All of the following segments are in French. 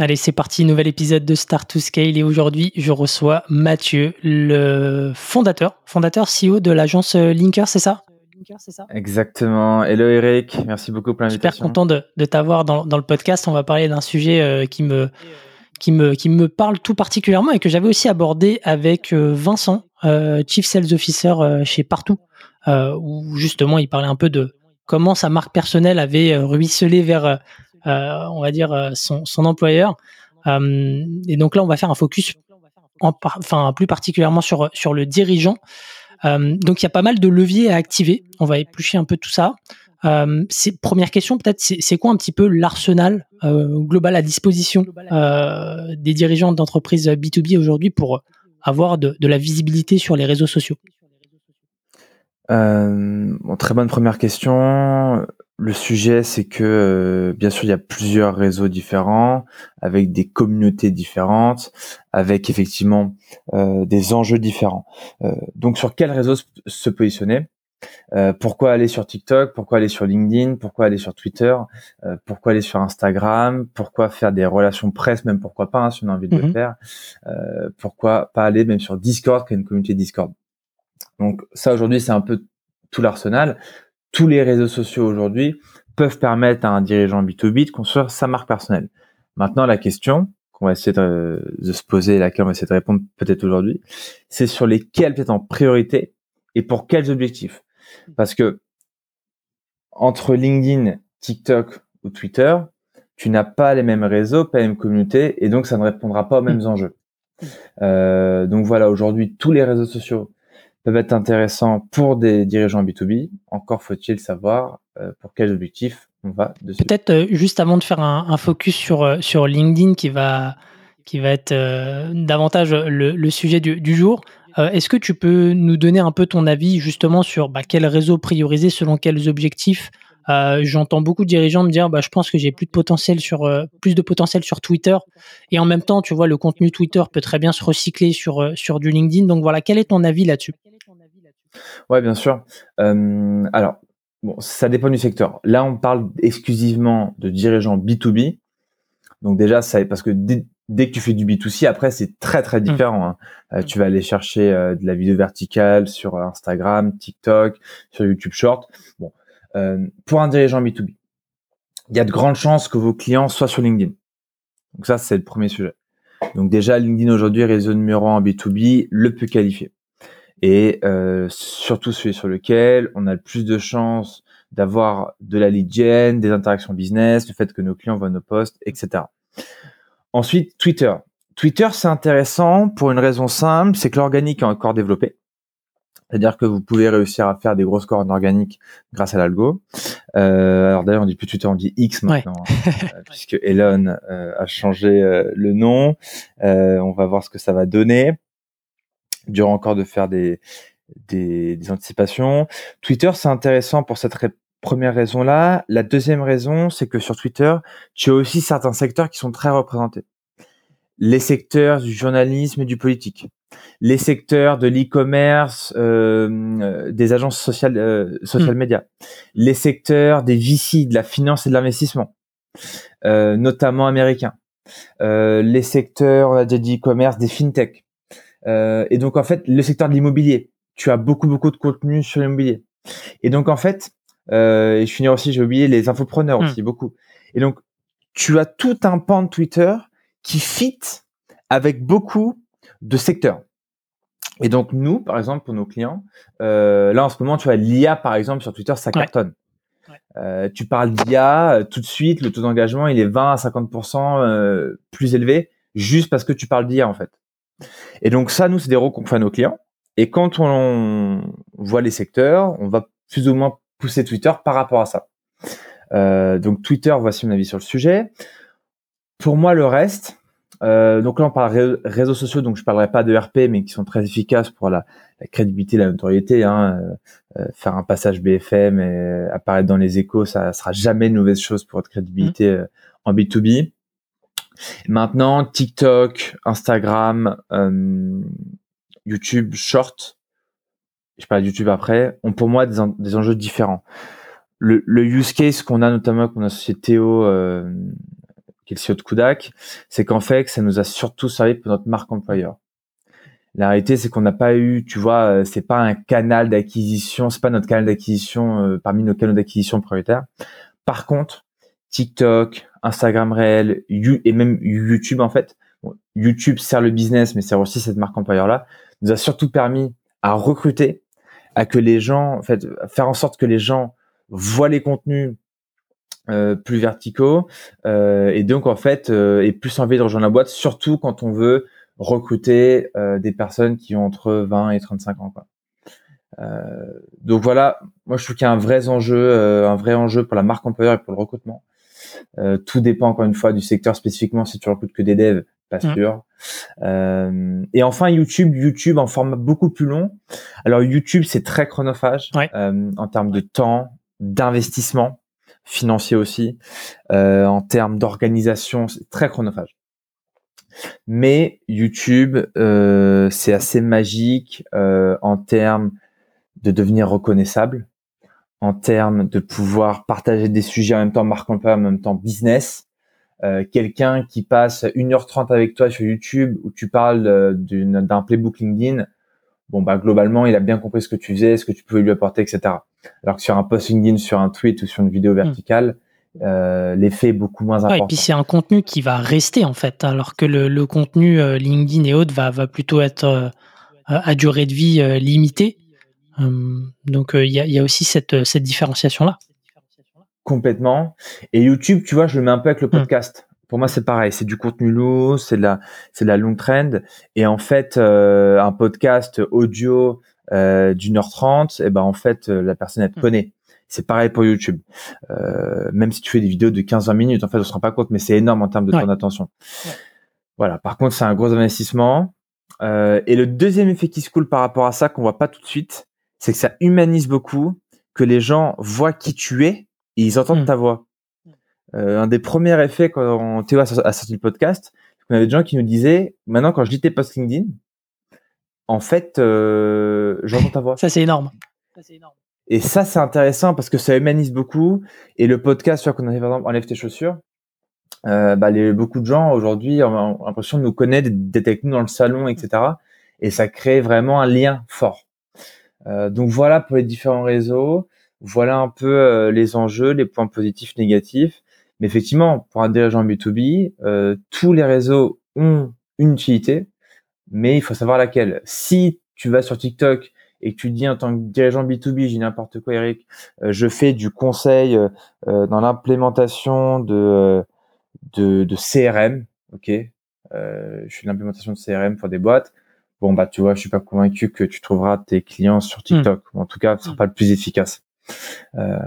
Allez, c'est parti, nouvel épisode de Start to Scale et aujourd'hui, je reçois Mathieu, le fondateur, fondateur CEO de l'agence Linker, c'est ça? Exactement. Hello Eric, merci beaucoup pour l'invitation. Super content de, t'avoir dans, le podcast. On va parler d'un sujet euh, qui me qui me qui me parle tout particulièrement et que j'avais aussi abordé avec euh, Vincent, euh, Chief Sales Officer chez Partout, où justement il parlait un peu de comment sa marque personnelle avait ruisselé vers euh, on va dire, euh, son, employeur. Euh, et donc là, on va faire un focus, enfin plus particulièrement sur, sur le dirigeant. donc il y a pas mal de leviers à activer. On va éplucher un peu tout ça. Euh, première question, peut-être, c'est quoi un petit peu l'arsenal global à disposition des dirigeants d'entreprises B2B aujourd'hui pour avoir de, la visibilité sur les réseaux sociaux? Très bonne première question. Le sujet, c'est que euh, bien sûr, il y a plusieurs réseaux différents, avec des communautés différentes, avec effectivement euh, des enjeux différents. Euh, donc, sur quel réseau se positionner? Pourquoi aller sur TikTok? Pourquoi aller sur LinkedIn? Pourquoi aller sur Twitter? Pourquoi aller sur Instagram? Pourquoi faire des relations presse? Même pourquoi pas, hein, si on a envie de le mhm. faire. pourquoi pas aller même sur Discord, qui est une communauté Discord? Donc ça, aujourd'hui, c'est un peu tout l'arsenal tous les réseaux sociaux aujourd'hui peuvent permettre à un dirigeant B2B de construire sa marque personnelle. Maintenant, la question qu'on va essayer de, se poser, laquelle on va essayer de répondre peut-être aujourd'hui, c'est sur lesquels peut-être en priorité et pour quels objectifs. Parce que entre LinkedIn, TikTok ou Twitter, tu n'as pas les mêmes réseaux, pas les mêmes communautés, et donc ça ne répondra pas aux mêmes enjeux. Euh, donc voilà, aujourd'hui, tous les réseaux sociaux peuvent être intéressants pour des dirigeants B2B. Encore faut-il savoir euh, pour quels objectifs on va dessus. Peut-être euh, juste avant de faire un, focus sur, euh, sur LinkedIn qui va, qui va être davantage le, sujet du, jour. Est-ce que tu peux nous donner un peu ton avis justement sur bah, quel réseau prioriser selon quels objectifs? J'entends beaucoup de dirigeants me dire bah, je pense que j'ai plus de potentiel sur plus de potentiel sur Twitter et en même temps tu vois le contenu Twitter peut très bien se recycler sur sur du LinkedIn donc voilà quel est ton avis là-dessus? Ouais, bien sûr. Euh, alors, bon, ça dépend du secteur. Là, on parle exclusivement de dirigeants B2B. Donc déjà, ça, parce que dès, que tu fais du B2C, après, c'est très, très mmh. différent. Hein. Euh, tu vas aller chercher euh, de la vidéo verticale sur Instagram, TikTok, sur YouTube Short. Bon, pour un dirigeant B2B, il y a de grandes chances que vos clients soient sur LinkedIn. Donc ça, c'est le premier sujet. Donc déjà, LinkedIn aujourd'hui, réseau numéro 1 en B2B, le plus qualifié et euh, surtout celui sur lequel on a le plus de chances d'avoir de la lead gen, des interactions business, le fait que nos clients voient nos posts, etc. Ensuite, Twitter. Twitter, c'est intéressant pour une raison simple, c'est que l'organique est encore développé. C'est-à-dire que vous pouvez réussir à faire des gros scores en organique grâce à l'algo. Euh, alors d'ailleurs, on dit plus Twitter, on dit X maintenant, hein, puisque Elon euh, a changé euh, le nom. on va voir ce que ça va donner dur encore de faire des, des, anticipations. Twitter, c'est intéressant pour cette première raison-là. La deuxième raison, c'est que sur Twitter, tu as aussi certains secteurs qui sont très représentés. Les secteurs du journalisme et du politique, les secteurs de l'e-commerce, euh, euh, des agences sociales, euh, social mmh. media, les secteurs des VC, de la finance et de l'investissement, notamment américains, les secteurs, on a déjà dit e-commerce, des fintech. Euh, et donc en fait, le secteur de l'immobilier, tu as beaucoup beaucoup de contenu sur l'immobilier. Et donc en fait, euh, et je finis aussi, j'ai oublié les infopreneurs hmm. aussi beaucoup. Et donc tu as tout un pan de Twitter qui fit avec beaucoup de secteurs. Et donc nous, par exemple, pour nos clients, euh, là en ce moment, tu vois l'IA par exemple sur Twitter, ça cartonne. Euh, tu parles d'IA, euh, tout de suite, le taux d'engagement, il est 20 à 50% euh, plus élevé, juste parce que tu parles d'IA en fait. Et donc ça, nous, c'est des rôles qu'on fait à nos clients. Et quand on voit les secteurs, on va plus ou moins pousser Twitter par rapport à ça. donc Twitter, voici mon avis sur le sujet. Pour moi, le reste, euh, donc là, on parle réseaux sociaux, donc je parlerai pas de RP, mais qui sont très efficaces pour la, la crédibilité, la notoriété. Hein. Euh, faire un passage BFM et apparaître dans les échos, ça sera jamais une mauvaise chose pour votre crédibilité mmh. euh, en B2B. Maintenant, TikTok, Instagram, euh, YouTube, Short, je parle de YouTube après, ont pour moi des, enjeux différents. Le, le, use case qu'on a notamment avec mon associé Théo, euh, qui est le CEO de Kudak, c'est qu'en fait, ça nous a surtout servi pour notre marque employeur. La réalité, c'est qu'on n'a pas eu, tu vois, euh, c'est pas un canal d'acquisition, c'est pas notre canal d'acquisition euh, parmi nos canaux d'acquisition prioritaires. Par contre, TikTok, Instagram réel, et même YouTube en fait. YouTube sert le business, mais sert aussi cette marque employeur là. Nous a surtout permis à recruter, à que les gens, en fait, faire en sorte que les gens voient les contenus euh, plus verticaux euh, et donc en fait euh, et plus envie de rejoindre la boîte surtout quand on veut recruter des personnes qui ont entre 20 et 35 ans quoi. donc voilà moi je trouve qu'il y a un vrai enjeu un vrai enjeu pour la marque employeur et pour le recrutement tout dépend encore une fois du secteur spécifiquement si tu recrutes que des devs pas mmh. sûr. Et enfin YouTube. YouTube en format beaucoup plus long. Alors YouTube c'est très chronophage en termes de temps d'investissement financier aussi, euh, en termes d'organisation, c'est très chronophage. Mais YouTube, euh, c'est assez magique euh, en termes de devenir reconnaissable, en termes de pouvoir partager des sujets en même temps marque en même temps business. Quelqu'un qui passe 1h30 avec toi sur YouTube où tu parles d'un playbook LinkedIn, bon bah globalement il a bien compris ce que tu faisais, ce que tu pouvais lui apporter, etc. Alors que sur un post LinkedIn, sur un tweet ou sur une vidéo hmm. verticale, euh, l'effet est beaucoup moins important. et puis c'est un contenu qui va rester en fait, alors que le, contenu euh, LinkedIn et autres va, va plutôt être euh, à durée de vie limitée. Donc il y a, aussi cette, cette différenciation là. Complètement. Et YouTube, tu vois, je le mets un peu avec le hmm. podcast pour moi c'est pareil, c'est du contenu lourd, c'est de la c'est de la long trend et en fait euh, un podcast audio euh, d'une heure trente, et eh ben en fait euh, la personne elle te hmm. connaît. C'est pareil pour YouTube. Euh, même si tu fais des vidéos de 15-20 minutes, en fait, on se rend pas compte, mais c'est énorme en termes de temps d'attention. Voilà. Par contre, c'est un gros investissement. Euh, et le deuxième effet qui se coule par rapport à ça, qu'on voit pas tout de suite, c'est que ça humanise beaucoup, que les gens voient qui tu es et ils entendent hmm. ta voix. Euh, un des premiers effets quand Théo a sorti le podcast, on avait des gens qui nous disaient, maintenant quand je lis tes posts LinkedIn, en fait, euh, j'entends ta voix. Ça c'est énorme. Et ça c'est intéressant parce que ça humanise beaucoup. Et le podcast, sur qu'on a fait par exemple enlève tes chaussures, euh, bah, les, beaucoup de gens aujourd'hui ont, l'impression de nous connaître, d'être avec nous dans le salon, etc. Et ça crée vraiment un lien fort. Euh, donc voilà pour les différents réseaux. Voilà un peu euh, les enjeux, les points positifs, négatifs. Mais effectivement, pour un dirigeant B2B, euh, tous les réseaux ont une utilité, mais il faut savoir laquelle. Si tu vas sur TikTok et que tu dis en tant que dirigeant B2B, j'ai n'importe quoi Eric, euh, je fais du conseil euh, dans l'implémentation de, de, de, CRM, ok, je fais l'implémentation de CRM pour des boîtes, bon bah tu vois, je suis pas convaincu que tu trouveras tes clients sur TikTok, hmm. en tout cas, ce sera pas le plus efficace. Euh,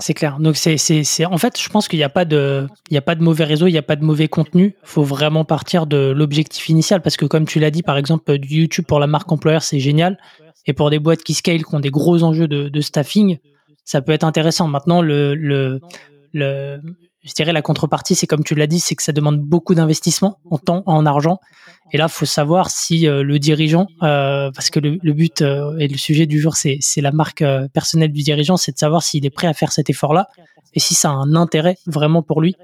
c'est clair. Donc c'est, c'est, en fait, je pense qu'il n'y a pas de, il y a pas de mauvais réseau, il n'y a pas de mauvais contenu. Il faut vraiment partir de l'objectif initial parce que comme tu l'as dit, par exemple, du YouTube pour la marque employeur, c'est génial. Et pour des boîtes qui scale, qui ont des gros enjeux de, de staffing, ça peut être intéressant. Maintenant, le, le, le, je dirais la contrepartie, c'est comme tu l'as dit, c'est que ça demande beaucoup d'investissement en temps, en argent. Et là, faut savoir si euh, le dirigeant, euh, parce que le, but euh, et le sujet du jour, c'est la marque personnelle du dirigeant, c'est de savoir s'il est prêt à faire cet effort-là et si ça a un intérêt vraiment pour lui.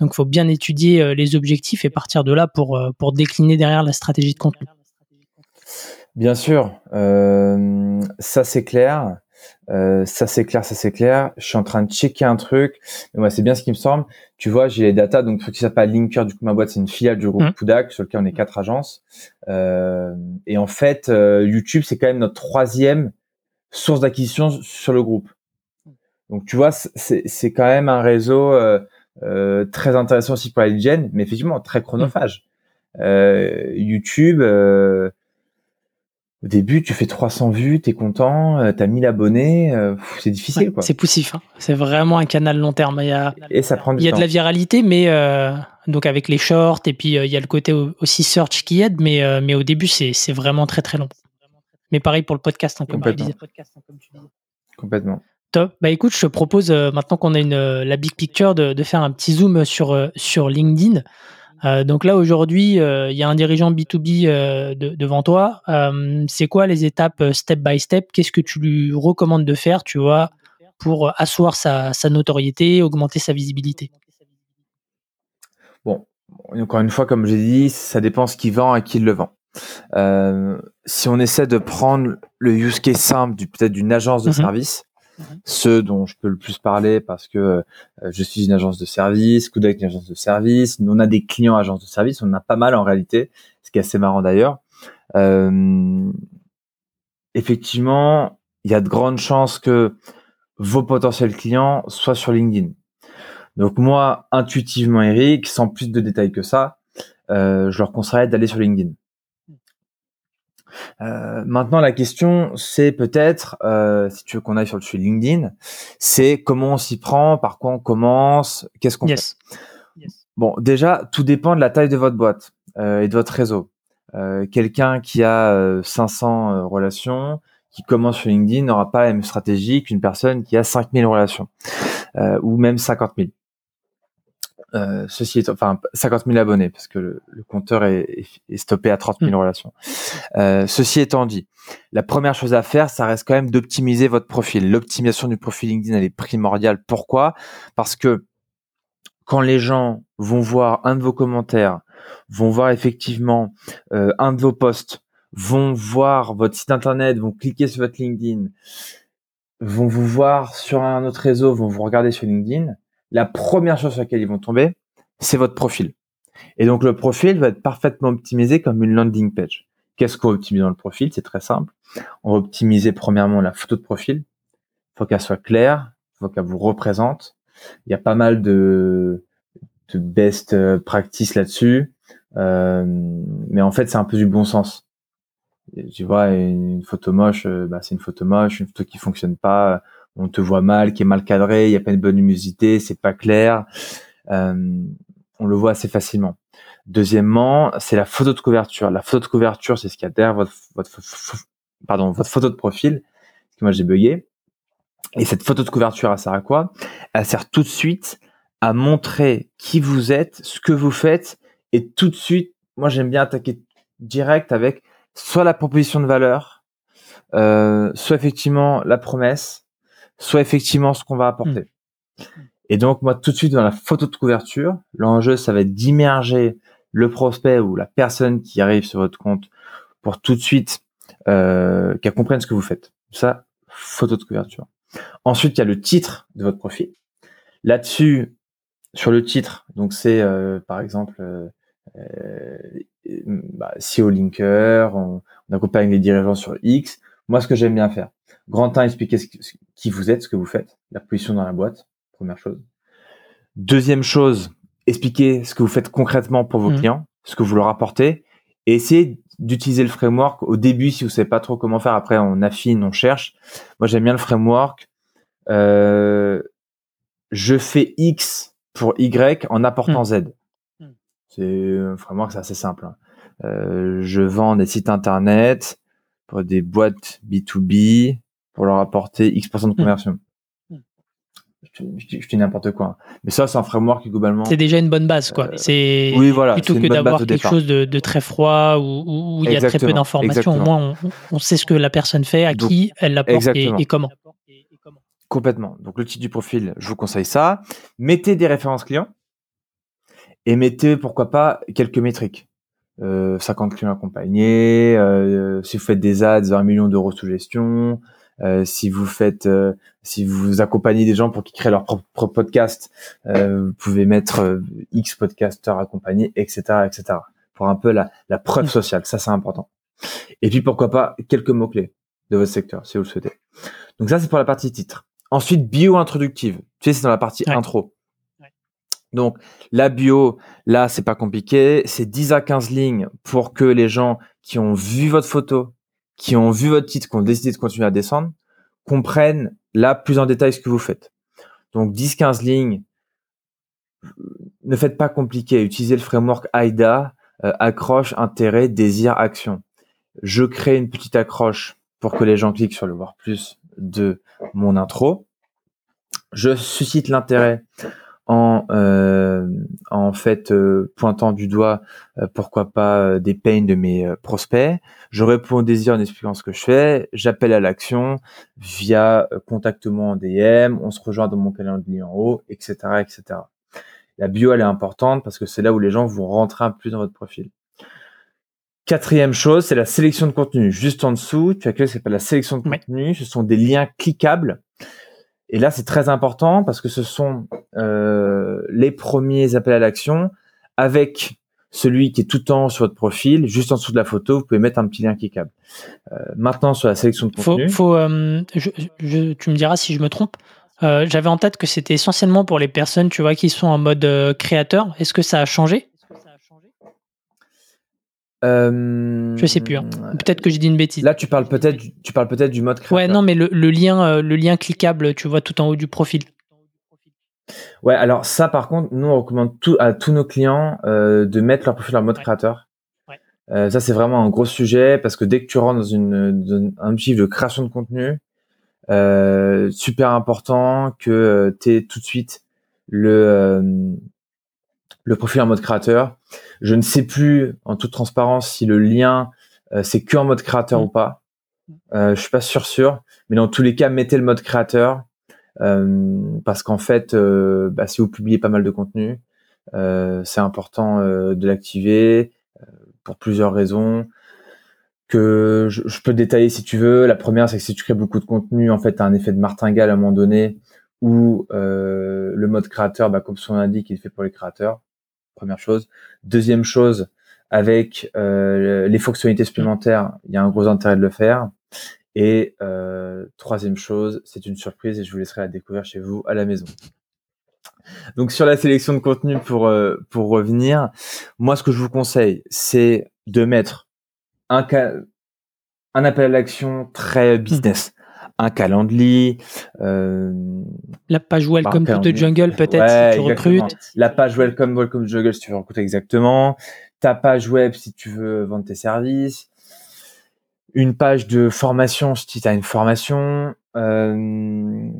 Donc, faut bien étudier les objectifs et partir de là pour pour décliner derrière la stratégie de contenu. Bien sûr, ça c'est clair. Euh, ça c'est clair, ça c'est clair. Je suis en train de checker un truc. Mais moi, c'est bien ce qui me semble. Tu vois, j'ai les data. Donc, ce qui s'appelle Linker, du coup, ma boîte, c'est une filiale du groupe mmh. sur lequel on est quatre agences. Euh, et en fait, euh, YouTube, c'est quand même notre troisième source d'acquisition sur le groupe. Donc, tu vois, c'est quand même un réseau euh, très intéressant aussi pour la lead mais effectivement très chronophage. YouTube au début, tu fais 300 vues, tu es content, tu as 1000 abonnés, c'est difficile. c'est poussif. Hein. C'est vraiment un canal long terme. Il y a, et ça prend il y a de la viralité, mais donc avec les shorts, et puis il y a le côté aussi search qui aide, mais, mais au début, c'est vraiment très très long. Mais pareil pour le podcast, hein, comme, tu disais. Complètement. Top. Bah écoute, je te propose euh, maintenant qu'on a une, euh, la big picture de, de, faire un petit zoom sur, euh, sur LinkedIn. Donc là aujourd'hui, il y a un dirigeant B2B devant toi. c'est quoi les étapes step by step? Qu'est-ce que tu lui recommandes de faire, tu vois, pour asseoir sa, sa notoriété, augmenter sa visibilité? Bon, encore une fois, comme j'ai dit, ça dépend ce qui vend et qui le vend. si on essaie de prendre le use case simple peut-être d'une agence de mhm. service, Mhm. ceux dont je peux le plus parler parce que euh, je suis une agence de service, Kudak est une agence de service, on a des clients agences de service, on en a pas mal en réalité, ce qui est assez marrant d'ailleurs. Euh, effectivement, il y a de grandes chances que vos potentiels clients soient sur LinkedIn. Donc moi, intuitivement, Eric, sans plus de détails que ça, euh, je leur conseillerais d'aller sur LinkedIn. Euh, maintenant, la question, c'est peut-être, euh, si tu veux qu'on aille sur le sujet LinkedIn, c'est comment on s'y prend, par quoi on commence, qu'est-ce qu'on fait? Bon, déjà, tout dépend de la taille de votre boîte euh, et de votre réseau. Quelqu'un qui a 500 relations, qui commence sur LinkedIn, n'aura pas la même stratégie qu'une personne qui a 5000 relations ou même 50 000. Euh, ceci est, enfin 50 000 abonnés parce que le, compteur est, stoppé à 30 000 hmm. relations. Euh, ceci étant dit, la première chose à faire, ça reste quand même d'optimiser votre profil. L'optimisation du profil LinkedIn, elle est primordiale. Pourquoi? Parce que quand les gens vont voir un de vos commentaires, vont voir effectivement euh, un de vos posts, vont voir votre site internet, vont cliquer sur votre LinkedIn, vont vous voir sur un autre réseau, vont vous regarder sur LinkedIn, la première chose sur laquelle ils vont tomber, c'est votre profil. Et donc le profil va être parfaitement optimisé comme une landing page. Qu'est-ce qu'on va optimiser dans le profil? C'est très simple. On va optimiser premièrement la photo de profil. Il faut qu'elle soit claire, il faut qu'elle vous représente. Il y a pas mal de, de best practice là-dessus. Euh, mais en fait, c'est un peu du bon sens. Tu vois, une photo moche, euh, bah, c'est une photo moche. Une photo qui fonctionne pas, on te voit mal, qui est mal cadré, il n'y a pas une bonne luminosité, c'est pas clair. Euh, on le voit assez facilement. Deuxièmement, c'est la photo de couverture. La photo de couverture, c'est ce qu'il y a derrière votre, pardon, votre photo de profil. Que moi, j'ai bugué. Et cette photo de couverture, elle sert à quoi? Elle sert tout de suite à montrer qui vous êtes, ce que vous faites, et tout de suite, moi, j'aime bien attaquer direct avec soit la proposition de valeur, euh, soit effectivement la promesse, soit effectivement ce qu'on va apporter. Hmm. Et donc, moi, tout de suite, dans la photo de couverture, l'enjeu, ça va être d'immerger le prospect ou la personne qui arrive sur votre compte pour tout de suite euh, qu'elle comprenne ce que vous faites. Ça, photo de couverture. Ensuite, il y a le titre de votre profil. Là-dessus, sur le titre, donc c'est euh, par exemple euh, euh bah, SEO Linker, on, on accompagne les dirigeants sur X. Moi, ce que j'aime bien faire, Grand temps, expliquer qui vous êtes, ce que vous faites, la position dans la boîte, première chose. Deuxième chose, expliquer ce que vous faites concrètement pour vos mmh. clients, ce que vous leur apportez, et essayer d'utiliser le framework au début si vous savez pas trop comment faire. Après, on affine, on cherche. Moi, j'aime bien le framework. Euh, je fais X pour Y en apportant mmh. Z. Mmh. C'est un framework, c'est assez simple. Hein. Euh, je vends des sites internet pour des boîtes B2B pour leur apporter X% de hmm. conversion. Je, je, dis n'importe quoi. Mais ça, c'est un framework globalement. C'est déjà une bonne base, quoi. Euh, c'est oui, voilà, plutôt que d'avoir quelque chose de, de, très froid où, il y a très peu d'informations. Au moins, on, sait ce que la personne fait, à qui elle l'apporte et, et, comment. Complètement. Donc, le titre du profil, je vous conseille ça. Mettez des références clients et mettez, pourquoi pas, quelques métriques. 50 euh, clients accompagnés, euh, si vous faites des ads, 1 million d'euros sous gestion, si vous faites, euh, si vous accompagnez des gens pour qu'ils créent leur propre, podcast, euh, vous pouvez mettre X podcasteurs accompagnés, etc., etc. Pour un peu la, la preuve sociale, ça c'est important. Et puis pourquoi pas quelques mots clés de votre secteur, si vous le souhaitez. Donc ça c'est pour la partie titre. Ensuite bio introductive, tu sais c'est dans la partie intro. Donc la bio, là c'est pas compliqué, c'est 10 à 15 lignes pour que les gens qui ont vu votre photo, qui ont vu votre titre, qui ont décidé de continuer à descendre, comprennent là plus en détail ce que vous faites. Donc 10-15 lignes, ne faites pas compliqué, utilisez le framework AIDA, euh, accroche, intérêt, désir, action. Je crée une petite accroche pour que les gens cliquent sur le voir plus de mon intro. Je suscite l'intérêt en euh, en fait euh, pointant du doigt euh, pourquoi pas des pains de mes prospects. Je réponds au désir en expliquant ce que je fais. J'appelle à l'action via contactement en DM. On se rejoint dans mon calendrier en haut, etc., etc. La bio elle est importante parce que c'est là où les gens vont rentrer un peu plus dans votre profil. Quatrième chose, c'est la sélection de contenu. Juste en dessous, tu as que c'est pas la sélection de contenu, ce sont des liens cliquables et là, c'est très important parce que ce sont euh, les premiers appels à l'action avec celui qui est tout le temps sur votre profil, juste en dessous de la photo, vous pouvez mettre un petit lien cliquable. Euh, maintenant, sur la sélection de contenu. Faut, euh, je, tu me diras si je me trompe. Euh, j'avais en tête que c'était essentiellement pour les personnes, tu vois, qui sont en mode créateur. Est-ce que ça a changé? Euh, je sais plus. Hein. Peut-être que j'ai dit une bêtise. Là, tu parles peut-être, tu parles peut-être du mode créateur. Ouais, non, mais le, lien, euh, le lien cliquable, tu vois tout en haut du profil. Ouais, alors ça, par contre, nous on recommande tout, à tous nos clients euh, de mettre leur profil en mode créateur. Ouais. ça, c'est vraiment un gros sujet parce que dès que tu rentres dans une, un objectif de création de contenu, super important que tu aies tout de suite le le profil en mode créateur. Je ne sais plus, en toute transparence, si le lien euh, c'est que en mode créateur ou pas. Euh, je suis pas sûr sûr, mais dans tous les cas, mettez le mode créateur euh, parce qu'en fait, euh, bah, si vous publiez pas mal de contenu, c'est important de l'activer pour plusieurs raisons que je, peux détailler si tu veux. La première, c'est que si tu crées beaucoup de contenu, en fait, tu as un effet de martingale à un moment donné où le mode créateur, bah, comme son indique, il est fait pour les créateurs première chose. Deuxième chose, avec euh, les fonctionnalités supplémentaires, il y a un gros intérêt de le faire. Et euh, troisième chose, c'est une surprise et je vous laisserai la découvrir chez vous à la maison. Donc sur la sélection de contenu pour euh, pour revenir, moi ce que je vous conseille, c'est de mettre un un appel à l'action très business un calendrier. Euh, la page Welcome to the Jungle peut-être si tu recrutes. La page Welcome Welcome to the Jungle si tu veux recruter exactement. Ta page web si tu veux vendre tes services. Une page de formation si tu as une formation. Euh,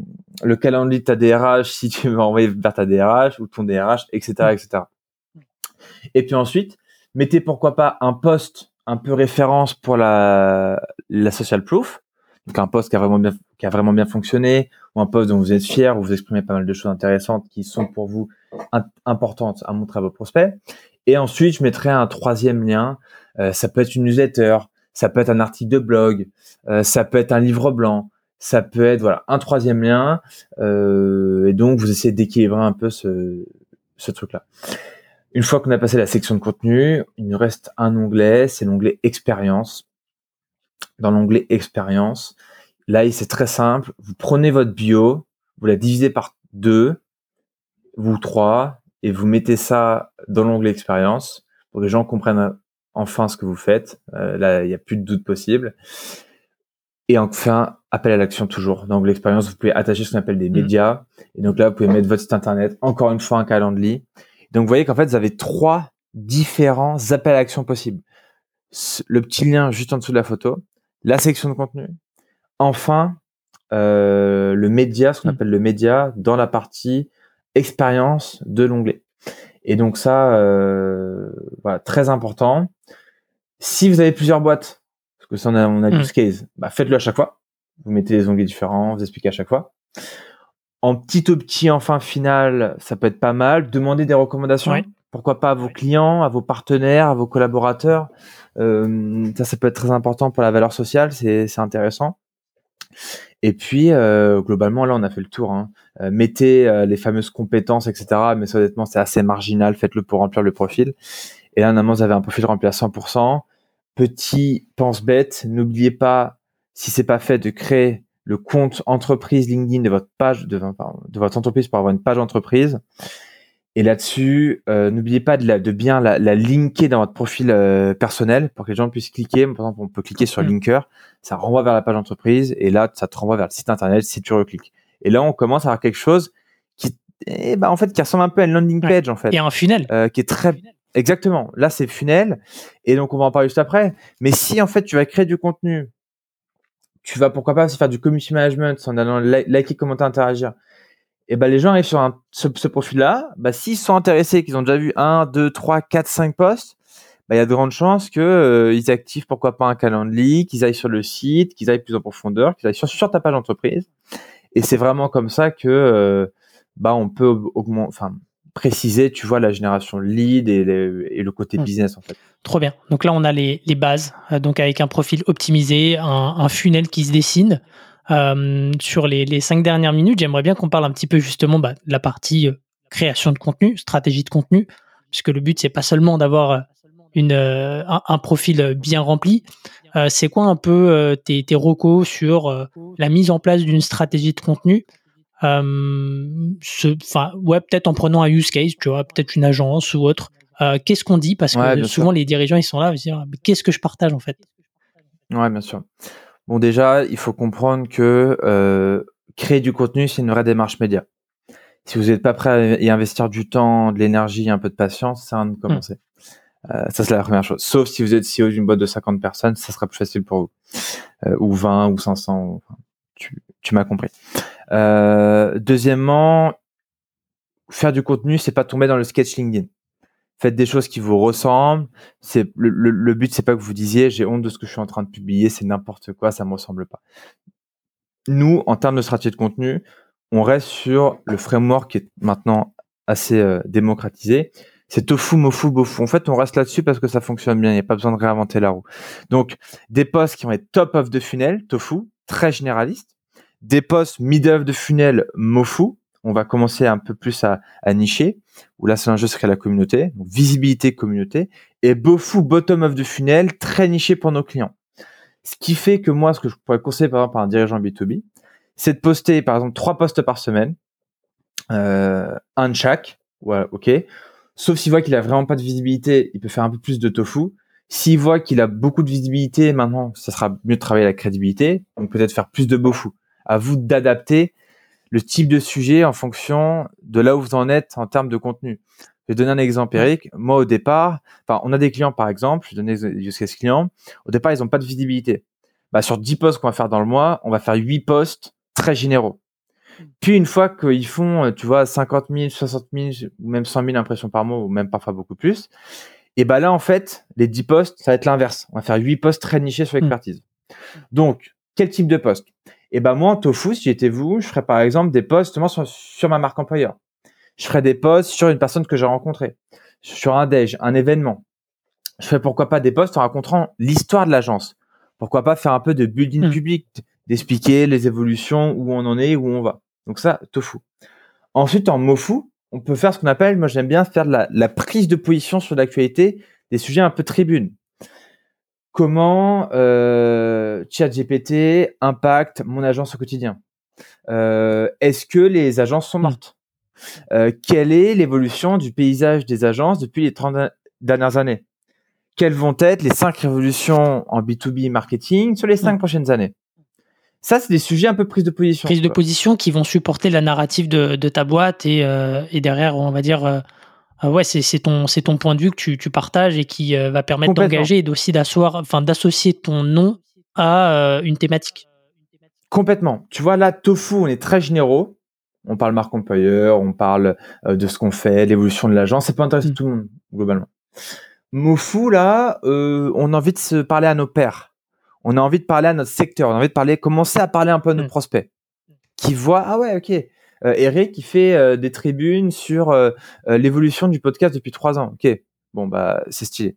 le calendrier de ta DRH si tu veux envoyer vers ta DRH ou ton DRH, etc., etc. Et puis ensuite, mettez pourquoi pas un post un peu référence pour la, la social proof donc un poste qui a vraiment bien fonctionné ou un poste dont vous êtes fier où vous exprimez pas mal de choses intéressantes qui sont pour vous importantes à montrer à vos prospects. Et ensuite, je mettrai un troisième lien. Euh, ça peut être une newsletter, ça peut être un article de blog, euh, ça peut être un livre blanc, ça peut être voilà un troisième lien. Euh, et donc, vous essayez d'équilibrer un peu ce, ce truc-là. Une fois qu'on a passé la section de contenu, il nous reste un onglet, c'est l'onglet expérience dans l'onglet expérience. Là, c'est très simple. Vous prenez votre bio, vous la divisez par deux, vous trois, et vous mettez ça dans l'onglet expérience pour que les gens comprennent enfin ce que vous faites. Euh, là, il n'y a plus de doute possible. Et enfin, appel à l'action toujours. Dans l'onglet expérience, vous pouvez attacher ce qu'on appelle des mmh. médias. Et donc là, vous pouvez mettre votre site internet, encore une fois un calendrier. Donc vous voyez qu'en fait, vous avez trois différents appels à l'action possibles. Le petit lien juste en dessous de la photo, la section de contenu, enfin euh, le média, ce qu'on mmh. appelle le média, dans la partie expérience de l'onglet. Et donc ça, euh, voilà, très important. Si vous avez plusieurs boîtes, parce que ça on a, on a mmh. case, bah faites-le à chaque fois. Vous mettez des onglets différents, vous expliquez à chaque fois. En petit au petit, enfin final, ça peut être pas mal. Demandez des recommandations. Pourquoi pas à vos clients, à vos partenaires, à vos collaborateurs. Euh, ça, ça peut être très important pour la valeur sociale, c'est intéressant. Et puis, euh, globalement, là, on a fait le tour. Hein. Euh, mettez euh, les fameuses compétences, etc. Mais honnêtement, c'est assez marginal. Faites-le pour remplir le profil. Et là, normalement, vous avez un profil rempli à 100%. Petit pense-bête, n'oubliez pas, si c'est pas fait, de créer le compte entreprise LinkedIn de votre page, de, de votre entreprise pour avoir une page entreprise. Et là-dessus, euh, n'oubliez pas de, la, de bien la, la, linker dans votre profil euh, personnel pour que les gens puissent cliquer. Par exemple, on peut cliquer sur mm. Linker, ça renvoie vers la page d'entreprise et là, ça te renvoie vers le site internet si tu recliques. Et là, on commence à avoir quelque chose qui, eh ben, en fait, qui ressemble un peu à une landing page, en fait. Et un funnel. Euh, qui est très, exactement. Là, c'est funnel. Et donc, on va en parler juste après. Mais si, en fait, tu vas créer du contenu, tu vas pourquoi pas aussi faire du community management en allant liker, commenter, interagir et ben les gens arrivent sur un, ce, ce profil-là, bah, s'ils sont intéressés, qu'ils ont déjà vu un, deux, trois, quatre, cinq posts, bah, il y a de grandes chances que euh, ils activent pourquoi pas un calendrier, qu'ils aillent sur le site, qu'ils aillent plus en profondeur, qu'ils aillent sur, sur ta page d'entreprise. Et c'est vraiment comme ça que euh, bah on peut augmenter, enfin préciser, tu vois, la génération lead et, et le côté hmm. business en fait. Trop bien. Donc là, on a les, les bases, euh, donc avec un profil optimisé, un, un funnel qui se dessine. Euh, sur les, les, cinq dernières minutes, j'aimerais bien qu'on parle un petit peu justement bah, de la partie euh, création de contenu, stratégie de contenu, puisque le but c'est pas seulement d'avoir euh, une un, profil bien rempli. c'est quoi un peu tes, tes recos sur la mise en place d'une stratégie de contenu? Enfin, ouais, peut-être en prenant un use case, tu vois, peut-être une agence ou autre. qu'est-ce qu'on dit? Parce que souvent les dirigeants ils sont là, ils se disent, qu'est-ce que je partage en fait? Ouais, bien sûr. Bon, déjà, il faut comprendre que euh, créer du contenu, c'est une vraie démarche média. Si vous n'êtes pas prêt à y investir du temps, de l'énergie, un peu de patience, c'est un de commencer. Hmm. Euh, ça, c'est la première chose. Sauf si vous êtes CEO d'une boîte de 50 personnes, ça sera plus facile pour vous. Euh, ou 20 ou 500. tu, tu m'as compris. Euh, deuxièmement, faire du contenu, c'est pas tomber dans le sketch LinkedIn faites des choses qui vous ressemblent. C'est le, le, but, c'est pas que vous disiez j'ai honte de ce que je suis en train de publier, c'est n'importe quoi, ça me ressemble pas. Nous, en termes de stratégie de contenu, on reste sur le framework qui est maintenant assez euh, démocratisé. C'est tofu, mofu, bofu. En fait, on reste là-dessus parce que ça fonctionne bien. Il n'y a pas besoin de réinventer la roue. Donc, des posts qui vont être top of the funnel, tofu, très généraliste. Des posts mid of the funnel, mofu, on va commencer un peu plus à, nicher, où là c'est un jeu serait la communauté, visibilité communauté, et Bofu bottom of the funnel, très niché pour nos clients. Ce qui fait que moi, ce que je pourrais conseiller par exemple à un dirigeant B2B, c'est de poster par exemple trois posts par semaine, euh, un de chaque, voilà, ok. Sauf s'il voit qu'il a vraiment pas de visibilité, il peut faire un peu plus de tofu. S'il voit qu'il a beaucoup de visibilité, maintenant, ça sera mieux de travailler la crédibilité, donc peut-être faire plus de bofu. À vous d'adapter le type de sujet en fonction de là où vous en êtes en termes de contenu. Je vais donner un exemple, Eric. Moi, au départ, enfin, on a des clients, par exemple, je vais donner use case clients. Au départ, ils n'ont pas de visibilité. Bah, sur 10 posts qu'on va faire dans le mois, on va faire 8 posts très généraux. Puis, une fois qu'ils font, tu vois, 50 000, 60 000 ou même 100 000 impressions par mois ou même parfois beaucoup plus, et bah là, en fait, les 10 posts, ça va être l'inverse. On va faire 8 posts très nichés sur hmm. l'expertise. Donc, quel type de poste? Et ben moi, en tofu, si j'étais vous, je ferais par exemple des posts sur, ma marque employeur. Je ferais des posts sur une personne que j'ai rencontrée, sur un déj, un événement. Je ferais pourquoi pas des posts en racontant l'histoire de l'agence. Pourquoi pas faire un peu de building hmm. public, d'expliquer les évolutions, où on en est, où on va. Donc ça, tofu. Ensuite, en mofu, on peut faire ce qu'on appelle, moi j'aime bien faire la, la prise de position sur l'actualité, des sujets un peu tribunes comment euh, ChatGPT impacte mon agence au quotidien? Euh, Est-ce que les agences sont mortes? Euh, Quelle est l'évolution du paysage des agences depuis les 30 dernières années? Quelles vont être les cinq révolutions en B2B marketing sur les cinq prochaines années? Ça, c'est des sujets un peu prise de position. Prise de position qui vont supporter la narrative de, ta boîte et, et derrière, on va dire, ah ouais, c'est ton, ton point de vue que tu, tu partages et qui euh, va permettre d'engager et aussi d'asseoir, enfin d'associer ton nom à euh, une thématique. Complètement. Tu vois là, Tofu, on est très généraux. On parle marque employeur, on parle euh, de ce qu'on fait, l'évolution de l'agence. Ça peut intéresser mm. tout le monde globalement. Mofu là, on a envie de se parler à nos pairs. On a envie de parler à notre secteur. On a envie de parler, commencer à parler un peu à nos mm. prospects, qui voient ah ouais ok euh, Eric qui fait euh, des tribunes sur euh, l'évolution du podcast depuis trois ans. Ok, bon bah c'est stylé.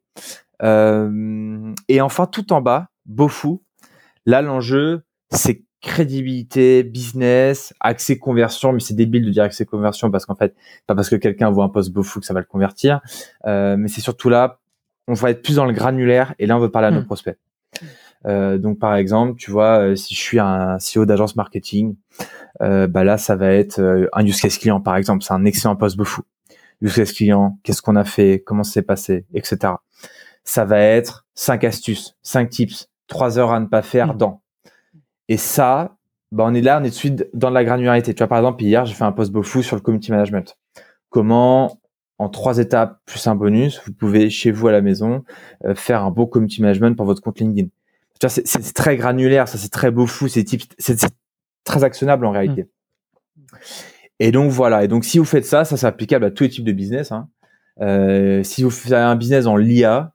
et enfin tout en bas, Beaufou. Là l'enjeu c'est crédibilité, business, accès conversion, mais c'est débile de dire accès conversion parce qu'en fait, pas parce que quelqu'un voit un post Beaufou que ça va le convertir, mais c'est surtout là, on va être plus dans le granulaire et là on veut parler à nos hmm. prospects. Euh, donc par exemple, tu vois, euh, si je suis un CEO d'agence marketing, euh, bah là ça va être un use case client par exemple, c'est un excellent post fou. use case client, qu'est-ce qu'on a fait, comment ça s'est passé, etc. Ça va être cinq astuces, cinq tips, trois heures à ne pas faire mmh. dans. Et ça, bah on est là, on est de suite dans la granularité. Tu vois, par exemple, hier, j'ai fait un post fou sur le community management. Comment, en trois étapes plus un bonus, vous pouvez chez vous à la maison euh, faire un beau community management pour votre compte LinkedIn. Tu vois, c'est très granulaire, ça c'est très beau fou, c'est c'est très actionnable en réalité. Mmh. Et donc voilà. Et donc si vous faites ça, ça c'est applicable à tous les types de business. Hein. Euh, si vous faites un business en l'IA,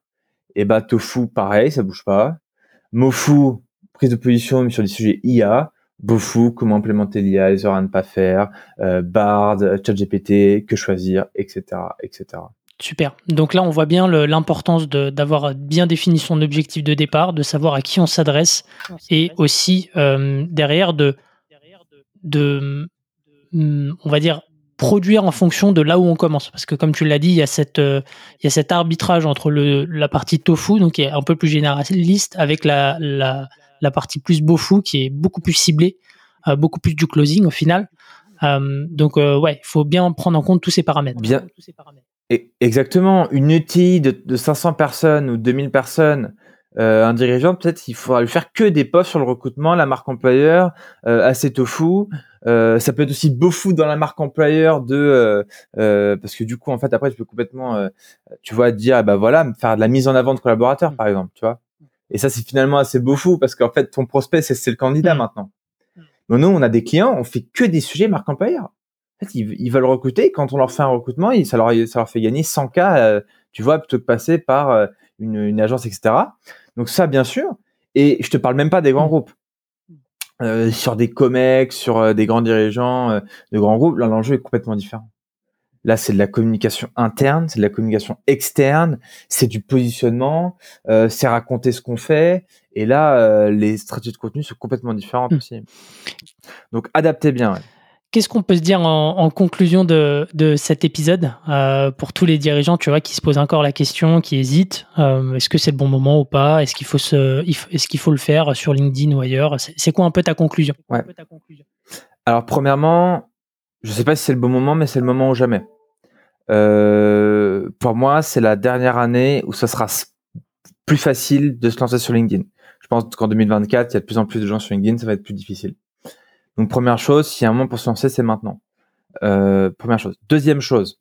et eh bah Tofu pareil, ça bouge pas. Mofu prise de position sur des sujets IA. Bofu, comment implémenter l'IA, les heures à ne pas faire, euh, Bard, ChatGPT, que choisir, etc., etc. Super. Donc là, on voit bien l'importance d'avoir bien défini son objectif de départ, de savoir à qui on s'adresse, et aussi euh, derrière de, de, on va dire, produire en fonction de là où on commence. Parce que comme tu l'as dit, il y a cette, euh, il y a cet arbitrage entre le, la partie tofu, donc qui est un peu plus généraliste, avec la, la, la partie plus bofu, qui est beaucoup plus ciblée, euh, beaucoup plus du closing au final. Euh, donc ouais, il faut bien prendre en compte tous ces paramètres. Bien. Exactement. Une ETI de, de 500 personnes ou 2000 personnes euh, un dirigeant, peut-être il faudra lui faire que des posts sur le recrutement, la marque employeur, euh, assez tofu. Euh, ça peut être aussi fou dans la marque employeur de euh, euh, parce que du coup en fait après tu peux complètement tu vois dire bah voilà faire de la mise en avant de collaborateurs par exemple tu vois et ça c'est finalement assez fou parce qu'en fait ton prospect c'est le candidat mm. maintenant mais nous on a des clients on fait que des sujets marque employeur en fait ils, veulent recruter quand on leur fait un recrutement ça leur ça leur fait gagner 100 k tu vois plutôt que passer par une, une agence etc donc ça, bien sûr. Et je te parle même pas des grands mmh. groupes. Euh, sur des comex, sur euh, des grands dirigeants euh, de grands groupes, là l'enjeu est complètement différent. Là, c'est de la communication interne, c'est de la communication externe, c'est du positionnement, c'est raconter ce qu'on fait. Et là, les stratégies de contenu sont complètement différentes mmh. aussi. Donc, adaptez bien. Qu'est-ce qu'on peut se dire en, conclusion de, cet épisode euh, pour tous les dirigeants, tu vois, qui se posent encore la question, qui hésitent euh, Est-ce que c'est le bon moment ou pas? Est-ce qu'il faut se, est-ce qu'il faut le faire sur LinkedIn ou ailleurs? C'est quoi un peu ta conclusion? Alors premièrement, je ne sais pas si c'est le bon moment, mais c'est le moment ou jamais. Euh, pour moi, c'est la dernière année où ça sera plus facile de se lancer sur LinkedIn. Je pense qu'en 2024, il y a de plus en plus de gens sur LinkedIn, ça va être plus difficile. Donc première chose, s'il y a un moment pour se lancer, c'est maintenant. Euh, première chose. Deuxième chose,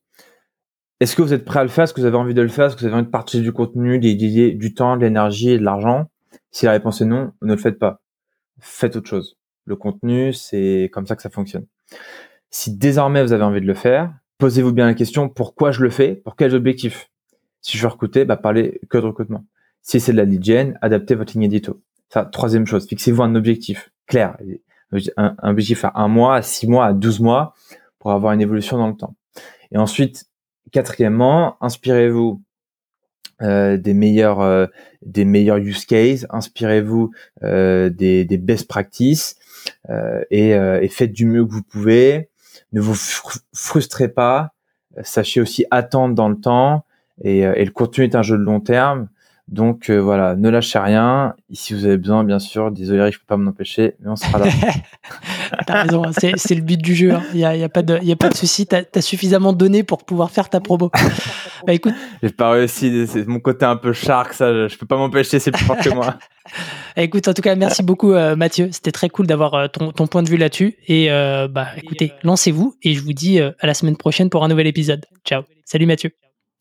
est-ce que vous êtes prêt à le faire? Est-ce que vous avez envie de le faire? Est-ce que vous avez envie de partager du contenu, dédier du temps, de l'énergie et de l'argent? Si la réponse est non, ne le faites pas. Faites autre chose. Le contenu, c'est comme ça que ça fonctionne. Si désormais vous avez envie de le faire, posez-vous bien la question pourquoi je le fais? Pour quels objectifs? Si je veux recruter, bah parlez que de recrutement. Si c'est de la lead gen, adaptez votre ligne édito. Ça, troisième chose, fixez-vous un objectif clair un, un objectif à un mois, à six mois, à 12 mois pour avoir une évolution dans le temps. Et ensuite, quatrièmement, inspirez-vous euh, des meilleurs euh, des meilleurs use cases, inspirez-vous euh, des, des best practices et, et, faites du mieux que vous pouvez. Ne vous frustrez pas. Sachez aussi attendre dans le temps et, et le contenu est un jeu de long terme. Donc euh, voilà, ne lâchez rien. Et si vous avez besoin, bien sûr, désolé, je peux pas m'en empêcher, mais on sera là. T'as raison, hein, c'est le but du jeu. Il n'y a, y a, pas de, y a pas de souci. T'as as suffisamment donné pour pouvoir faire ta promo. bah écoute. J'ai pas réussi. C'est mon côté un peu shark, ça. Je peux pas m'empêcher. C'est plus fort que moi. écoute, en tout cas, merci beaucoup, euh, Mathieu. C'était très cool d'avoir euh, ton, ton, point de vue là-dessus. Et bah écoutez, lancez-vous et je vous dis à la semaine prochaine pour un nouvel épisode. Ciao. Salut Mathieu.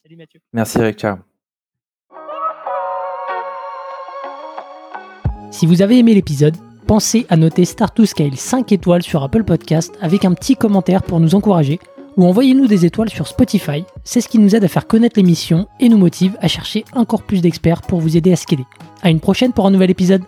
Salut Mathieu. Merci Eric. Ciao. Si vous avez aimé l'épisode, pensez à noter Start to Scale 5 étoiles sur Apple Podcast avec un petit commentaire pour nous encourager ou envoyez-nous des étoiles sur Spotify. C'est ce qui nous aide à faire connaître l'émission et nous motive à chercher encore plus d'experts pour vous aider à scaler. À une prochaine pour un nouvel épisode.